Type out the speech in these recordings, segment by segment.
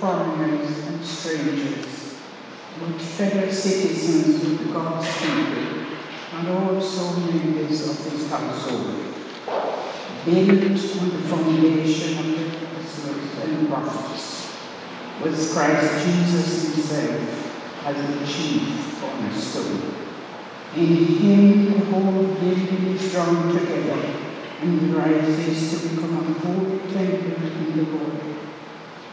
foreigners and strangers, with fellow citizens with God's people, and also members of his household, built on the foundation of the apostles and prophets, with Christ Jesus himself as the chief cornerstone. In him the whole building is drawn together and rises to become a holy temple in the Lord.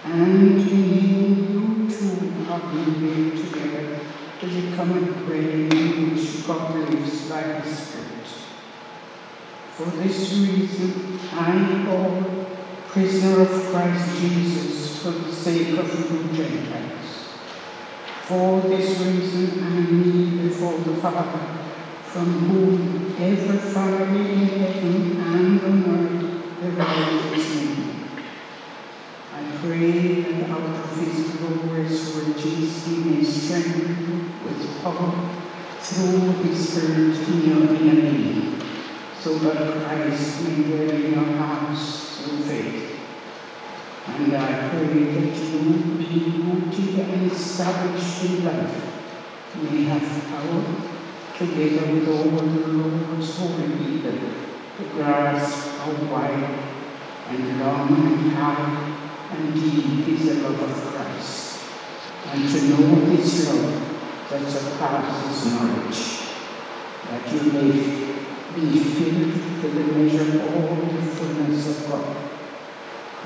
And him you too are being built together to become a dwelling in which God lives by his Spirit. For this reason, I, Paul, prisoner of Christ Jesus, for the sake of you Gentiles. For this reason, I kneel before the Father, from whom every family in heaven and on earth derives its name. I pray that out of his glorious riches he may strengthen you with power through his Spirit in your being, so that Christ may dwell in your hearts through faith. And I pray that you, being rooted and established in love, may have power, together with all the Lord's holy people, to grasp how wide and long and high and deep is the love of Christ, and to know this love that surpasses knowledge, that you may be filled to the measure of all the fullness of God.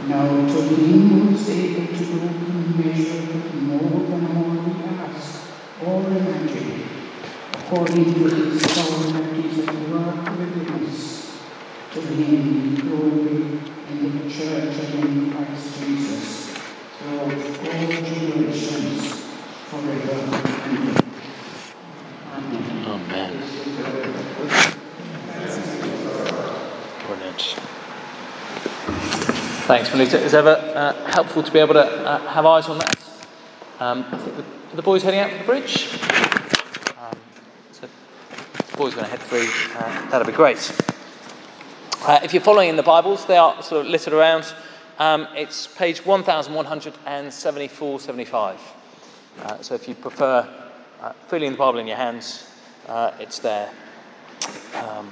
Now to him who is able to do immeasurably more than all we ask or imagine, according to his power that is at work within us, to him glory in the church and in Christ Jesus, throughout all generations, forever and ever. Amen. Amen. Brilliant. Thanks, Melita. It's ever uh, helpful to be able to uh, have eyes on that. Um, I think the, the boys heading out for the bridge? Um, so the boys going to head through. Uh, that'll be great. Uh, if you're following in the Bibles, they are sort of littered around. Um, it's page 1174 75. Uh, so if you prefer uh, feeling the Bible in your hands, it's there. Um,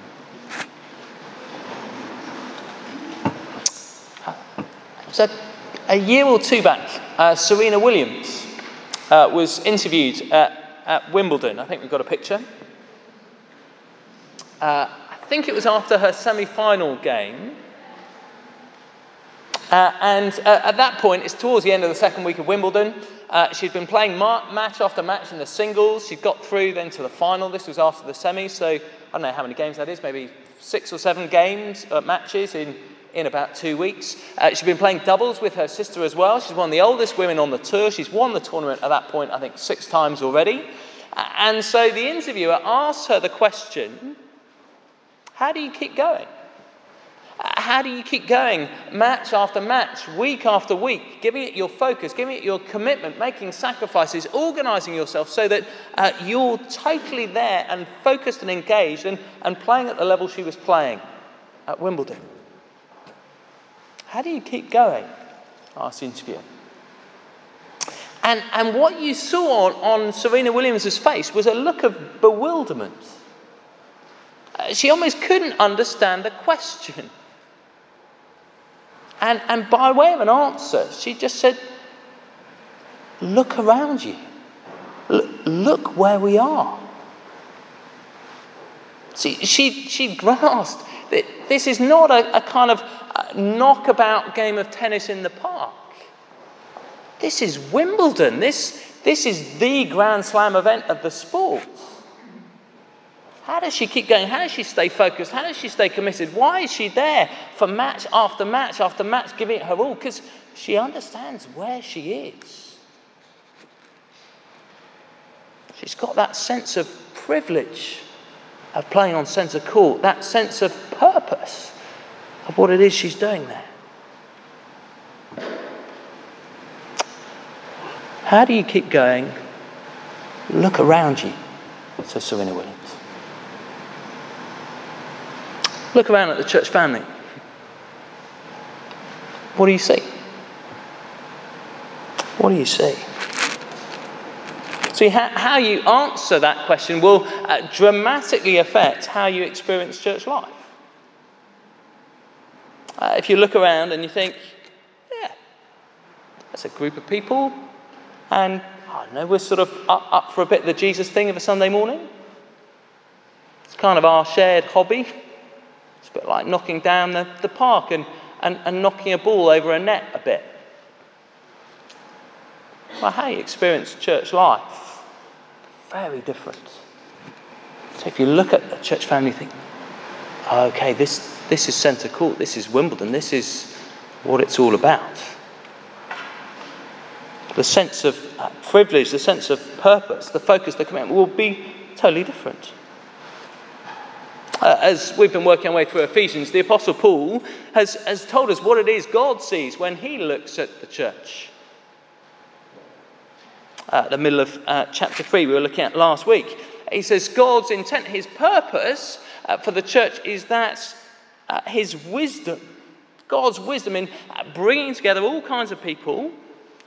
so a year or two back, uh, Serena Williams uh, was interviewed at, at, Wimbledon. I think we've got a picture. Uh, I think it was after her semi final game. Uh, and uh, at that point, it's towards the end of the second week of Wimbledon. Uh, she'd been playing ma- match after match in the singles. She'd got through then to the final. This was after the semi, so I don't know how many games that is, maybe six or seven games, matches in, in about two weeks. Uh, she's been playing doubles with her sister as well. She's one of the oldest women on the tour. She's won the tournament at that point, I think, six times already. And so the interviewer asked her the question How do you keep going? How do you keep going match after match, week after week, giving it your focus, giving it your commitment, making sacrifices, organizing yourself so that uh, you're totally there and focused and engaged and, and playing at the level she was playing at Wimbledon? How do you keep going? asked the interviewer. And, and what you saw on, on Serena Williams' face was a look of bewilderment. Uh, she almost couldn't understand the question. And, and by way of an answer, she just said, Look around you. L- look where we are. See, she, she grasped that this is not a, a kind of knockabout game of tennis in the park. This is Wimbledon. This, this is the Grand Slam event of the sport. How does she keep going? How does she stay focused? How does she stay committed? Why is she there for match after match after match, giving it her all? Because she understands where she is. She's got that sense of privilege of playing on centre court, that sense of purpose of what it is she's doing there. How do you keep going? Look around you, says Serena Williams. Look around at the church family. What do you see? What do you see? See, how, you answer that question will uh, dramatically affect how you experience church life. Uh, if you look around and you think, yeah, that's a group of people, and I don't know, we're sort of up, up for a bit of the Jesus thing of a Sunday morning. It's kind of our shared hobby. It's a bit like knocking down the, the park and, and, and knocking a ball over a net a bit. Well, hey, experience church life, very different. So if you look at the church family, think, okay, this, this is centre court, this is Wimbledon, this is what it's all about. The sense of privilege, the sense of purpose, the focus, the commitment will be totally different. Uh, as we've been working our way through Ephesians, the Apostle Paul has, has told us what it is God sees when he looks at the church uh, the middle of uh, chapter 3 we were looking at last week. He says God's intent, his purpose uh, for the church is that uh, his wisdom, God's wisdom in uh, bringing together all kinds of people,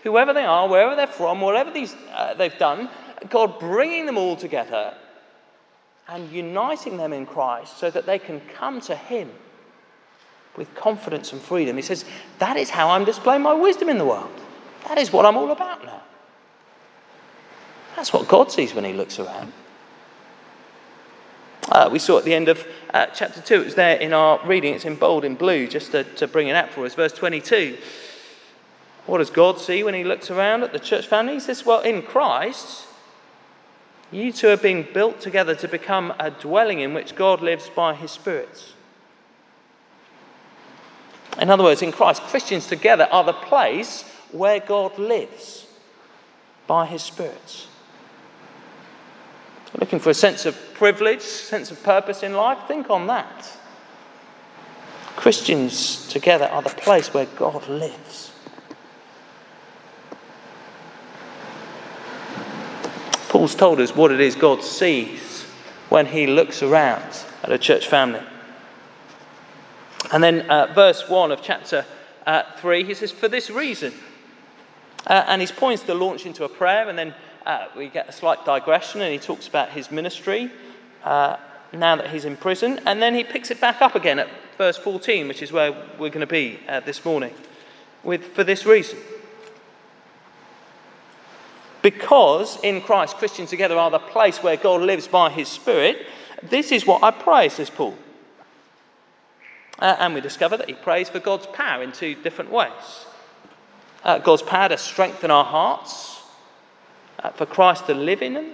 whoever they are, wherever they're from, whatever these, uh, they've done, God bringing them all together and uniting them in Christ so that they can come to him with confidence and freedom. He says, That is how I'm displaying my wisdom in the world. That is what I'm all about now. That's what God sees when He looks around. Uh, we saw at the end of uh, chapter 2, it was there in our reading, it's in bold in blue, just to, to bring it out for us. Verse 22. What does God see when He looks around at the church family? He says, Well, in Christ, you too are being built together to become a dwelling in which God lives by His Spirit. In other words, in Christ, Christians together are the place where God lives by His Spirit. Looking for a sense of privilege, sense of purpose in life? Think on that. Christians together are the place where God lives. Paul's told us what it is God sees when he looks around at a church family. And then, uh, verse 1 of chapter uh, 3, he says, For this reason. Uh, and he's points to launch into a prayer, and then uh, we get a slight digression and he talks about his ministry uh, now that he's in prison. And then he picks it back up again at verse 14, which is where we're going to be uh, this morning, with, for this reason. Because in Christ, Christians together are the place where God lives by his Spirit, this is what I pray, says Paul. Uh, and we discover that he prays for God's power in two different ways. Uh, God's power to strengthen our hearts uh, for Christ to live in them.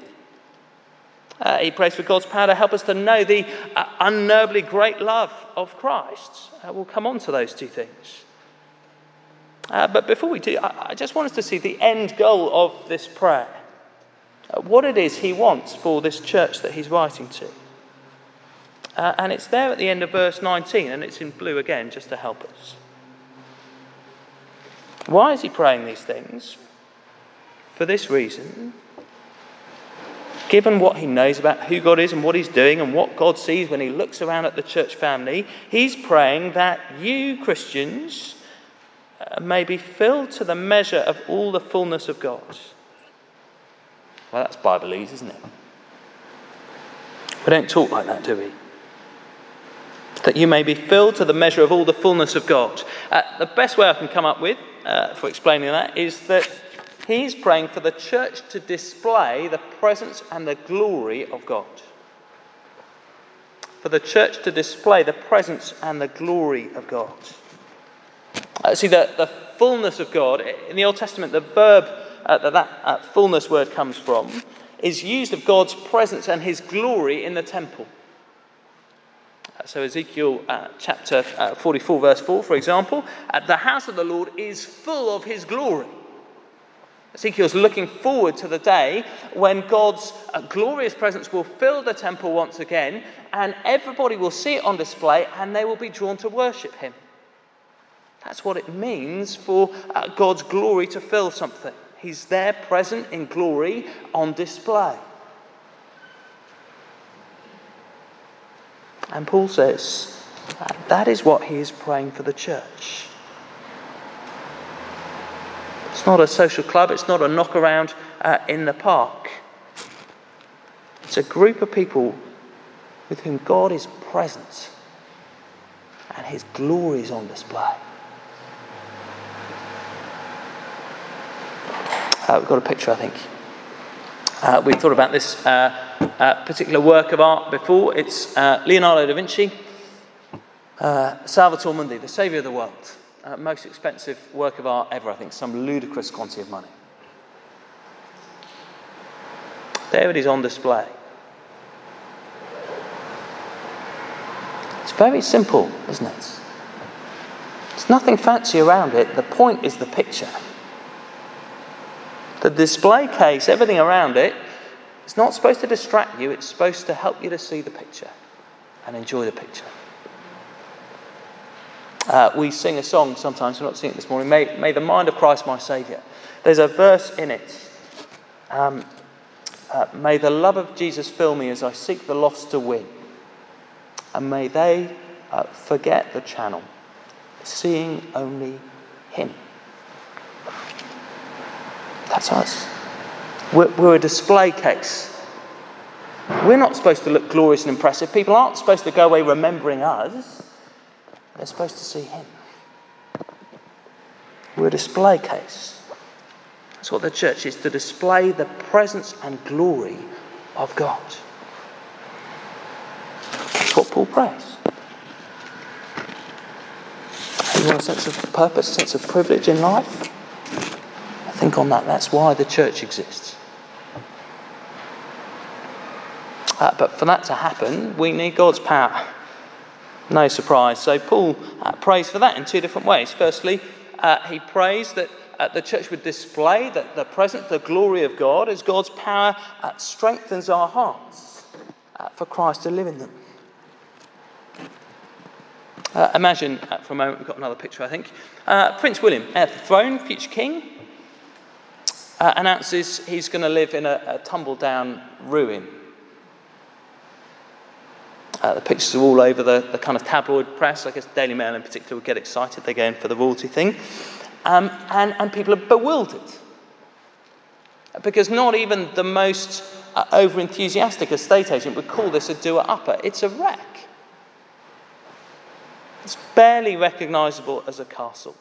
Uh, he prays for God's power to help us to know the uh, unknowably great love of Christ. Uh, we'll come on to those two things. Uh, but before we do, I, I, just want us to see the end goal of this prayer. Uh, what it is he wants for this church that he's writing to. and it's there at the end of verse 19, and it's in blue again just to help us. Why is he praying these things? For this reason, given what he knows about who God is and what he's doing and what God sees when he looks around at the church family, he's praying that you, Christians, uh, may be filled to the measure of all the fullness of God. Well, that's Bibleese, isn't it? We don't talk like that, do we? That you may be filled to the measure of all the fullness of God. Uh, the best way I can come up with uh, for explaining that is that He's praying for the church to display the presence and the glory of God. For the church to display the presence and the glory of God. Uh, see, the, the fullness of God, in the Old Testament, the verb uh, that that uh, fullness word comes from is used of God's presence and his glory in the temple. Uh, so, Ezekiel uh, chapter uh, 44, verse 4, for example, the house of the Lord is full of his glory. Ezekiel's looking forward to the day when God's uh, glorious presence will fill the temple once again, and everybody will see it on display and they will be drawn to worship him. That's what it means for uh, God's glory to fill something. He's there present in glory on display. And Paul says that is what he is praying for the church. It's not a social club, it's not a knock around uh, in the park. It's a group of people with whom God is present and his glory is on display. Uh, we've got a picture, I think. Uh, we've thought about this uh, uh particular work of art before. It's uh, Leonardo da Vinci, uh, Salvator Mundi, the saviour of the world. Uh, most expensive work of art ever, I think, some ludicrous quantity of money. There it is on display. It's very simple, isn't it? There's nothing fancy around it. The point is the picture. The display case, everything around it, it, is not supposed to distract you, it's supposed to help you to see the picture and enjoy the picture. Uh, we sing a song sometimes, we're not singing it this morning, may, may the mind of Christ my Saviour. There's a verse in it. Um, uh, may the love of Jesus fill me as I seek the lost to win. And may they uh, forget the channel, seeing only Him. That's us. We're, we're a display case. We're not supposed to look glorious and impressive. People aren't supposed to go away remembering us, they're supposed to see Him. We're a display case. That's what the church is to display the presence and glory of God. That's what Paul prays. You want a sense of purpose, a sense of privilege in life? I think on that. That's why the church exists. Uh, but for that to happen, we need God's power. No surprise. So Paul uh, prays for that in two different ways. Firstly, uh, he prays that uh, the church would display that the presence, the glory of God, as God's power uh, strengthens our hearts uh, for Christ to live in them. imagine for a moment, we've got another picture, I think. Prince William, heir to the throne, future king uh, announces he's going to live in a, a tumble down ruin. Uh, the pictures are all over the, the kind of tabloid press. I guess Daily Mail in particular would get excited. They go in for the royalty thing. Um, and, and people are bewildered. Because not even the most uh, over enthusiastic estate agent would call this a doer upper. It's a wreck. It's barely recognisable as a castle.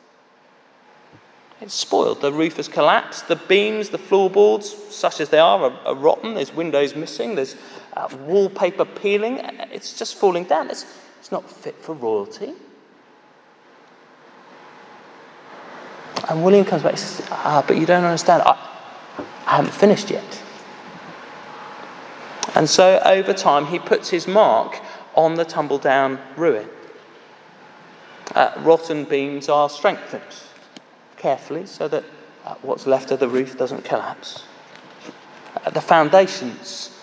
It's spoiled. The roof has collapsed. The beams, the floorboards, such as they are, are, are rotten. There's windows missing. There's uh, wallpaper peeling. It's just falling down. It's, it's not fit for royalty. And William comes back and says, Ah, but you don't understand. I, I haven't finished yet. And so over time, he puts his mark on the tumble down ruin. Uh, rotten beams are strengthened carefully so that uh, what's left of the roof doesn't collapse. Uh, the foundations,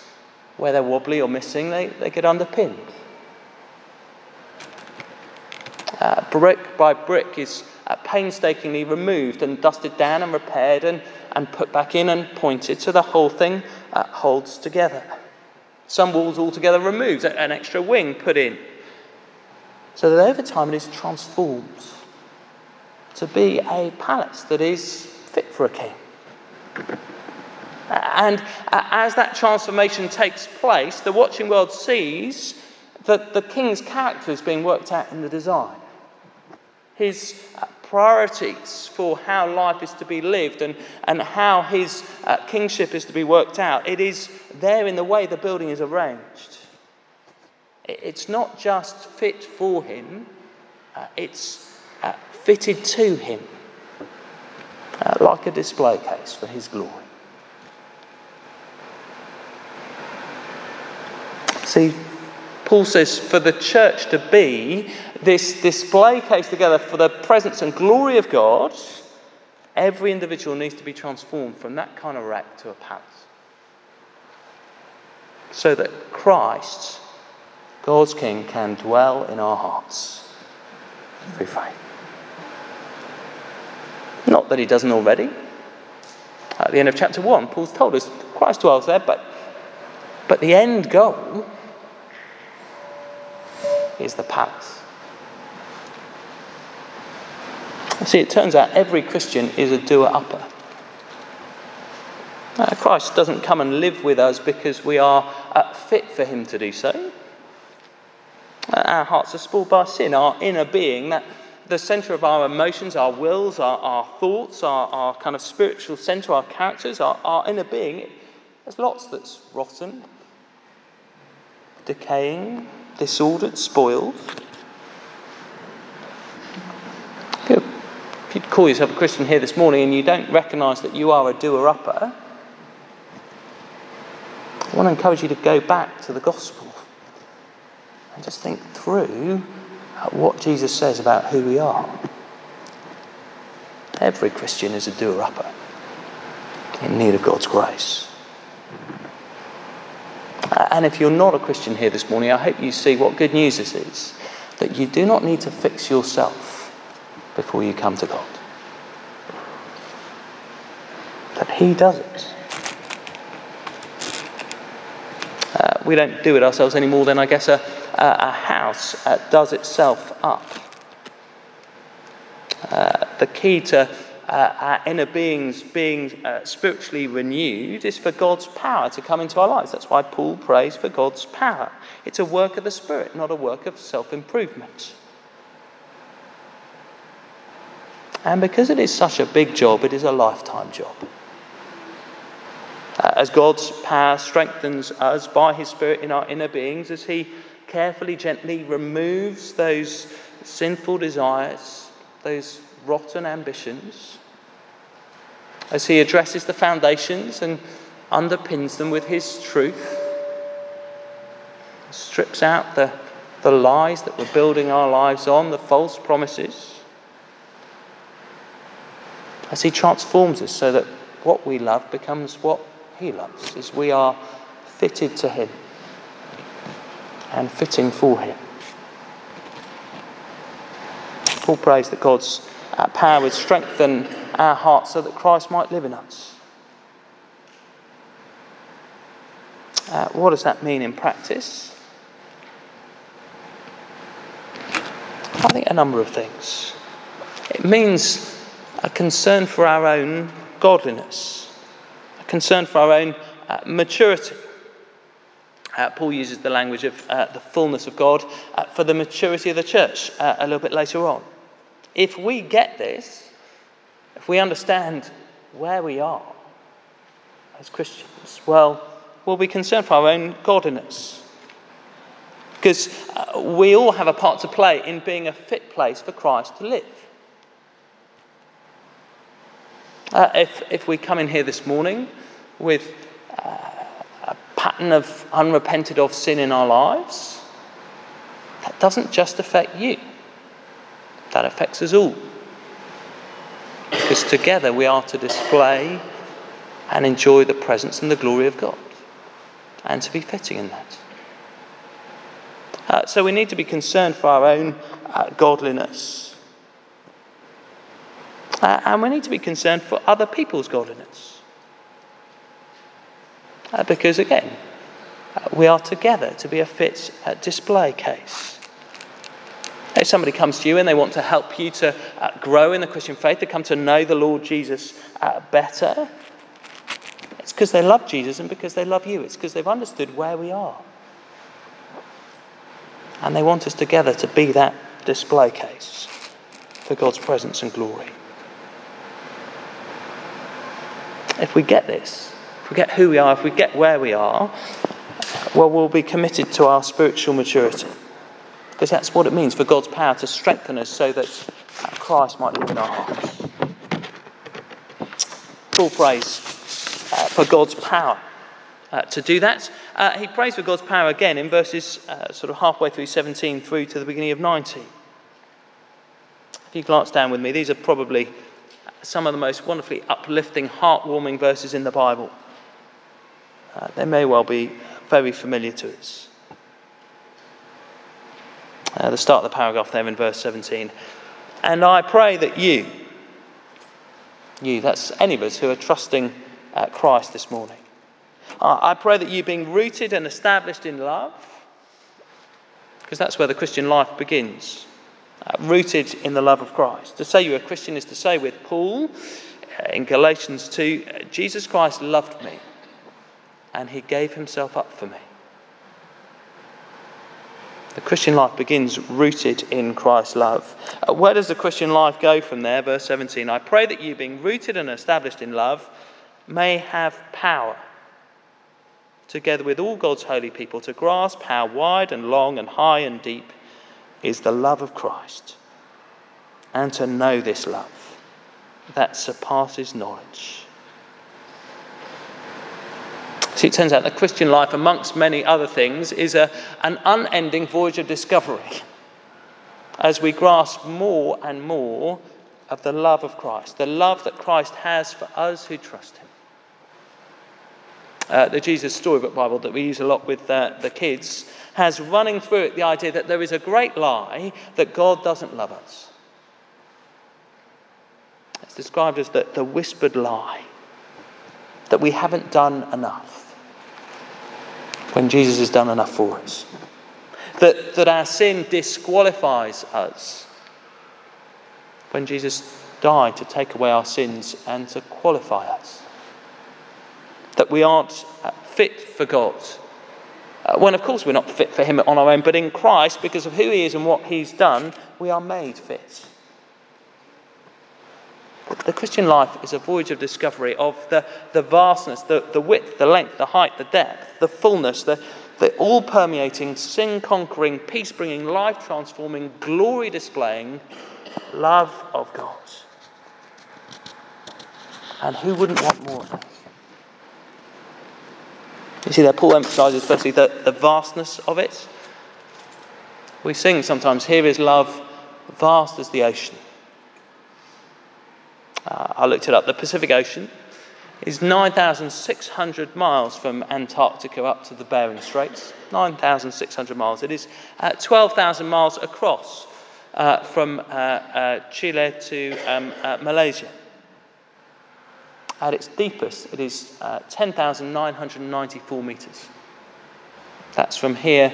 where they're wobbly or missing, they, they get underpinned. Uh, brick by brick is uh, painstakingly removed and dusted down and repaired and, and put back in and pointed so the whole thing uh, holds together. Some walls altogether removed, an extra wing put in. So that over time it is transformed to be a palace that is fit for a king. And as that transformation takes place, the watching world sees that the king's character is being worked out in the design. His uh, priorities for how life is to be lived and, and how his uh, kingship is to be worked out, it is there in the way the building is arranged. It's not just fit for him, uh, it's uh, fitted to him, uh, like a display case for his glory. See, Paul says for the church to be this display case together for the presence and glory of God, every individual needs to be transformed from that kind of wreck to a palace. So that Christ, God's King, can dwell in our hearts through faith. Not that he doesn't already. At the end of chapter 1, Paul's told us Christ dwells there, but, but the end goal is the palace. See, it turns out every Christian is a doer upper. Uh, Christ doesn't come and live with us because we are uh, fit for him to do so. Our hearts are spoiled by sin, our inner being, that the centre of our emotions, our wills, our, our thoughts, our, our kind of spiritual centre, our characters, our, our inner being, there's lots that's rotten, decaying, disordered, spoiled. If you'd call yourself a Christian here this morning and you don't recognise that you are a doer upper, I want to encourage you to go back to the gospel and just think through what Jesus says about who we are. Every Christian is a doer upper in need of God's grace. And if you're not a Christian here this morning, I hope you see what good news this is that you do not need to fix yourself before you come to God. That He does it. Uh, we don't do it ourselves any more than, I guess, a, a house uh, does itself up. Uh, the key to uh, our inner beings being uh, spiritually renewed is for God's power to come into our lives. That's why Paul prays for God's power. It's a work of the Spirit, not a work of self improvement. And because it is such a big job, it is a lifetime job. Uh, as God's power strengthens us by His Spirit in our inner beings, as He carefully, gently removes those sinful desires, those rotten ambitions, as he addresses the foundations and underpins them with his truth, strips out the, the lies that we're building our lives on, the false promises, as he transforms us so that what we love becomes what he loves, as we are fitted to him and fitting for him. Paul prays that God's uh, power would strengthen our hearts so that Christ might live in us. Uh, what does that mean in practice? I think a number of things. It means a concern for our own godliness, a concern for our own uh, maturity. Uh, Paul uses the language of uh, the fullness of God uh, for the maturity of the church uh, a little bit later on. If we get this, if we understand where we are as Christians, well, we'll be concerned for our own godliness. Because uh, we all have a part to play in being a fit place for Christ to live. Uh, if, if we come in here this morning with uh, a pattern of unrepented of sin in our lives, that doesn't just affect you. That affects us all. Because together we are to display and enjoy the presence and the glory of God, and to be fitting in that. Uh, so we need to be concerned for our own uh, godliness. Uh, and we need to be concerned for other people's godliness. Uh, because again, uh, we are together to be a fit uh, display case. If somebody comes to you and they want to help you to uh, grow in the Christian faith, to come to know the Lord Jesus uh, better, it's because they love Jesus and because they love you. It's because they've understood where we are. And they want us together to be that display case for God's presence and glory. If we get this, if we get who we are, if we get where we are, well, we'll be committed to our spiritual maturity. Because that's what it means for God's power to strengthen us so that Christ might live in our hearts. Paul prays uh, for God's power uh, to do that. Uh, he prays for God's power again in verses uh, sort of halfway through 17 through to the beginning of 19. If you glance down with me, these are probably some of the most wonderfully uplifting, heartwarming verses in the Bible. Uh, they may well be very familiar to us uh, the start of the paragraph there in verse 17. And I pray that you, you, that's any of us who are trusting uh, Christ this morning, I pray that you, being rooted and established in love, because that's where the Christian life begins, uh, rooted in the love of Christ. To say you're a Christian is to say with Paul uh, in Galatians 2 uh, Jesus Christ loved me and he gave himself up for me. The Christian life begins rooted in Christ's love. Uh, where does the Christian life go from there? Verse 17 I pray that you, being rooted and established in love, may have power, together with all God's holy people, to grasp how wide and long and high and deep is the love of Christ, and to know this love that surpasses knowledge. See, it turns out that Christian life, amongst many other things, is a, an unending voyage of discovery as we grasp more and more of the love of Christ, the love that Christ has for us who trust Him. Uh, the Jesus Storybook Bible that we use a lot with uh, the kids has running through it the idea that there is a great lie that God doesn't love us. It's described as the, the whispered lie that we haven't done enough when Jesus has done enough for us. That, that our sin disqualifies us when Jesus died to take away our sins and to qualify us. That we aren't fit for God uh, when, of course, we're not fit for Him on our own, but in Christ, because of who He is and what He's done, we are made fit. The Christian life is a voyage of discovery of the, the vastness, the, the width, the length, the height, the depth, the fullness, the, the all permeating, sin conquering, peace bringing, life transforming, glory displaying love of God. And who wouldn't want more of that? You see there, Paul emphasizes firstly the, the vastness of it. We sing sometimes, Here is love, vast as the ocean. I looked it up. The Pacific Ocean is 9,600 miles from Antarctica up to the Bering Straits. 9,600 miles. It is uh, 12,000 miles across uh, from uh, uh, Chile to um, uh, Malaysia. At its deepest, it is uh, 10,994 metres. That's from here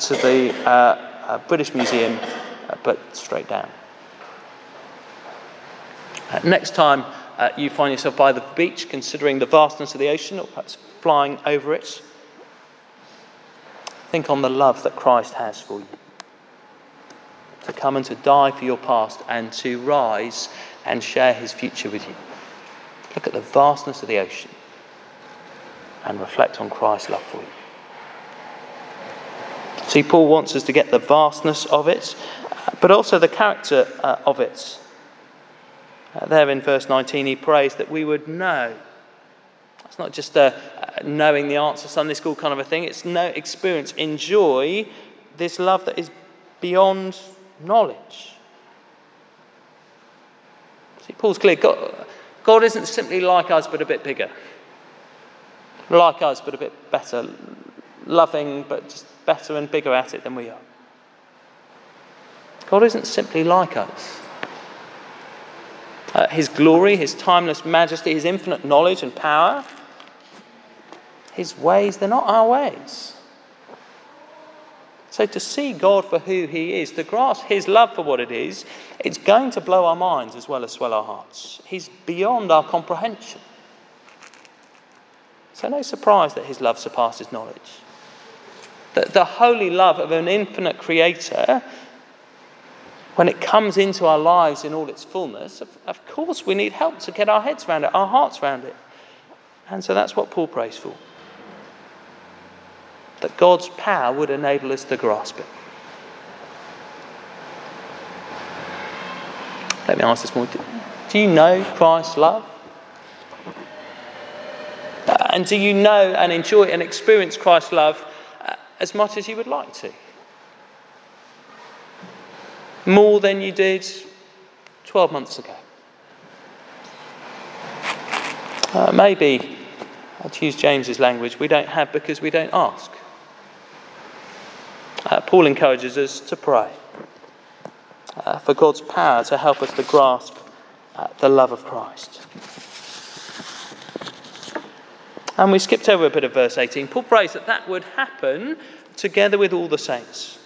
to the British Museum, but straight down. Uh, next time you find yourself by the beach, considering the vastness of the ocean, or perhaps flying over it, think on the love that Christ has for you. To come and to die for your past and to rise and share his future with you. Look at the vastness of the ocean and reflect on Christ's love for you. See, Paul wants us to get the vastness of it, but also the character uh, of it. Uh, there in verse 19, he prays that we would know. It's not just a, knowing the answer Sunday school kind of a thing, it's no experience. Enjoy this love that is beyond knowledge. See, Paul's clear. God, God isn't simply like us, but a bit bigger. Like us, but a bit better. Loving, but just better and bigger at it than we are. God isn't simply like us. Uh, his glory, His timeless majesty, His infinite knowledge and power, His ways, they're not our ways. So, to see God for who He is, to grasp His love for what it is, it's going to blow our minds as well as swell our hearts. He's beyond our comprehension. So, no surprise that His love surpasses knowledge. That the holy love of an infinite Creator, when it comes into our lives in all its fullness, of, of course we need help to get our heads around it, our hearts around it. And so that's what Paul prays for that God's power would enable us to grasp it. Let me ask this morning do you know Christ's love? Uh, and do you know and enjoy and experience Christ's love uh, as much as you would like to? More than you did 12 months ago. Uh, maybe, to use James's language, we don't have because we don't ask uh, Paul encourages us to pray uh, for God's power to help us to grasp uh, the love of Christ. And we skipped over a bit of verse 18. Paul prays that that would happen together with all the saints.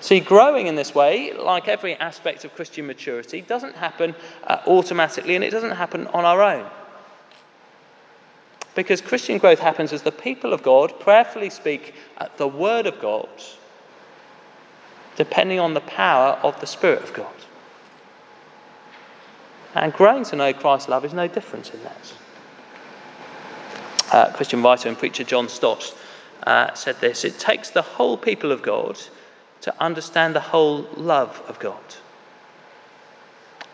See, growing in this way, like every aspect of Christian maturity, doesn't happen uh, automatically and it doesn't happen on our own. Because Christian growth happens as the people of God prayerfully speak the Word of God, depending on the power of the Spirit of God. And growing to know Christ's love is no different in that. Uh, Christian writer and preacher John Stott uh, said this It takes the whole people of God to understand the whole love of God.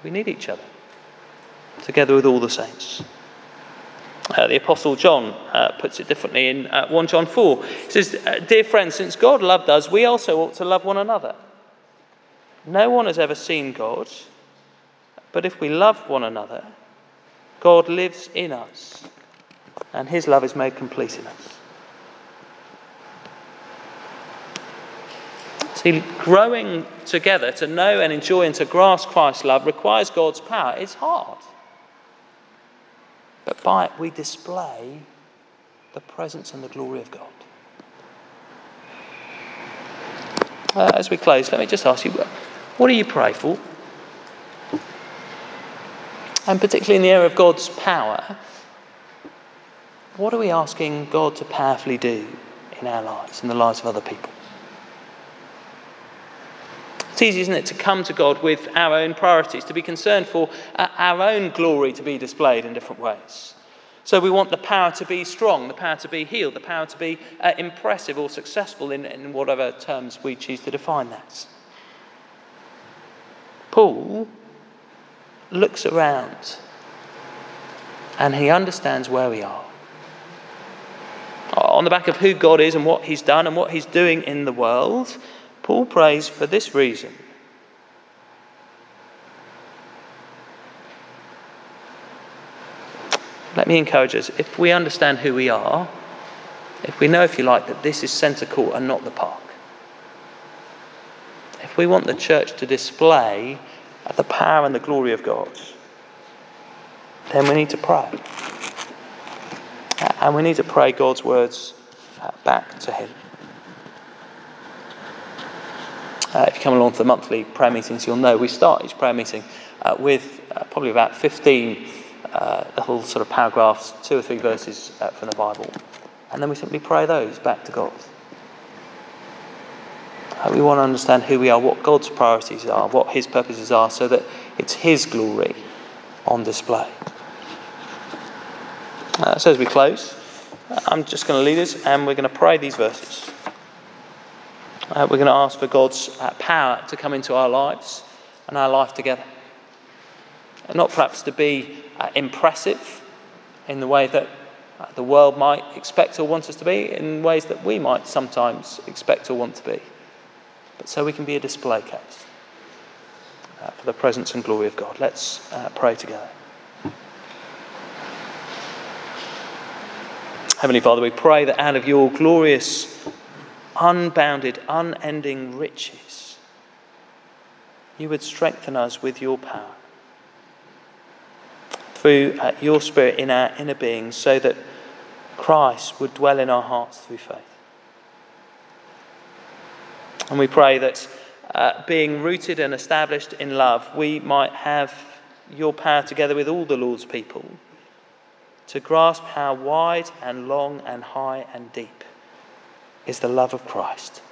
We need each other, together with all the saints. Uh, the Apostle John uh, puts it differently in uh, 1 John 4. He says, uh, Dear friends, since God loved us, we also ought to love one another. No one has ever seen God, but if we love one another, God lives in us, and his love is made complete in us. See, growing together to know and enjoy and to grasp Christ's love requires God's power. It's hard. But by it, we display the presence and the glory of God. Uh, as we close, let me just ask you what do you pray for? And particularly in the area of God's power, what are we asking God to powerfully do in our lives, in the lives of other people? It's easy, isn't it, to come to God with our own priorities, to be concerned for uh, our own glory to be displayed in different ways. So we want the power to be strong, the power to be healed, the power to be uh, impressive or successful in, in whatever terms we choose to define that. Paul looks around and he understands where we are. On the back of who God is and what he's done and what he's doing in the world, Paul prays for this reason. Let me encourage us if we understand who we are, if we know, if you like, that this is centre court and not the park, if we want the church to display the power and the glory of God, then we need to pray. And we need to pray God's words back to Him. Uh, if you come along to the monthly prayer meetings, you'll know we start each prayer meeting uh, with uh, probably about 15 uh, little sort of paragraphs, two or three verses uh, from the Bible. And then we simply pray those back to God. Uh, we want to understand who we are, what God's priorities are, what His purposes are, so that it's His glory on display. so as we close, I'm just going to lead us and we're going to pray these verses. Uh, we're going to ask for God's uh, power to come into our lives and our life together. And not perhaps to be uh, impressive in the way that uh, the world might expect or want us to be, in ways that we might sometimes expect or want to be, but so we can be a display case uh, for the presence and glory of God. Let's uh, pray together. Heavenly Father, we pray that out of your glorious unbounded, unending riches, you would strengthen us with your power through uh, your Spirit in our inner being so that Christ would dwell in our hearts through faith. And we pray that uh, being rooted and established in love, we might have your power together with all the Lord's people to grasp how wide and long and high and deep is the love of Christ.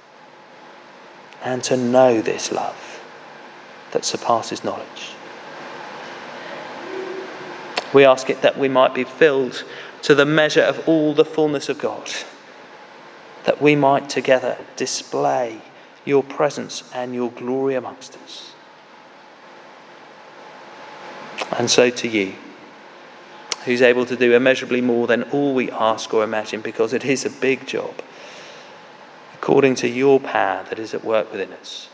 And to know this love that surpasses knowledge. We ask it that we might be filled to the measure of all the fullness of God, that we might together display your presence and your glory amongst us. And so to you, who's able to do immeasurably more than all we ask or imagine, because it is a big job according to your power that is at work within us.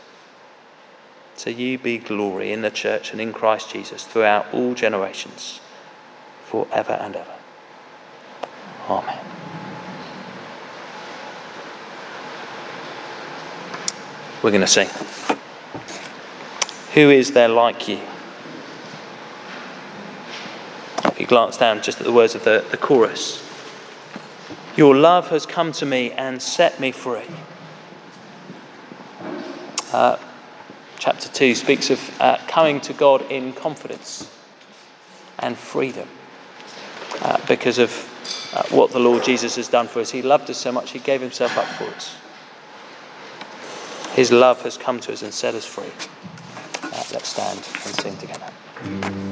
To you be glory in the church and in Christ Jesus throughout all generations, forever and ever. Amen. We're going to sing. Who is there like you? If you glance down just at the words of the, the chorus, your love has come to me and set me free. Uh, chapter 2 speaks of uh, coming to God in confidence and freedom uh, because of uh, what the Lord Jesus has done for us. He loved us so much, He gave Himself up for us. His love has come to us and set us free. Uh, let's stand and sing together.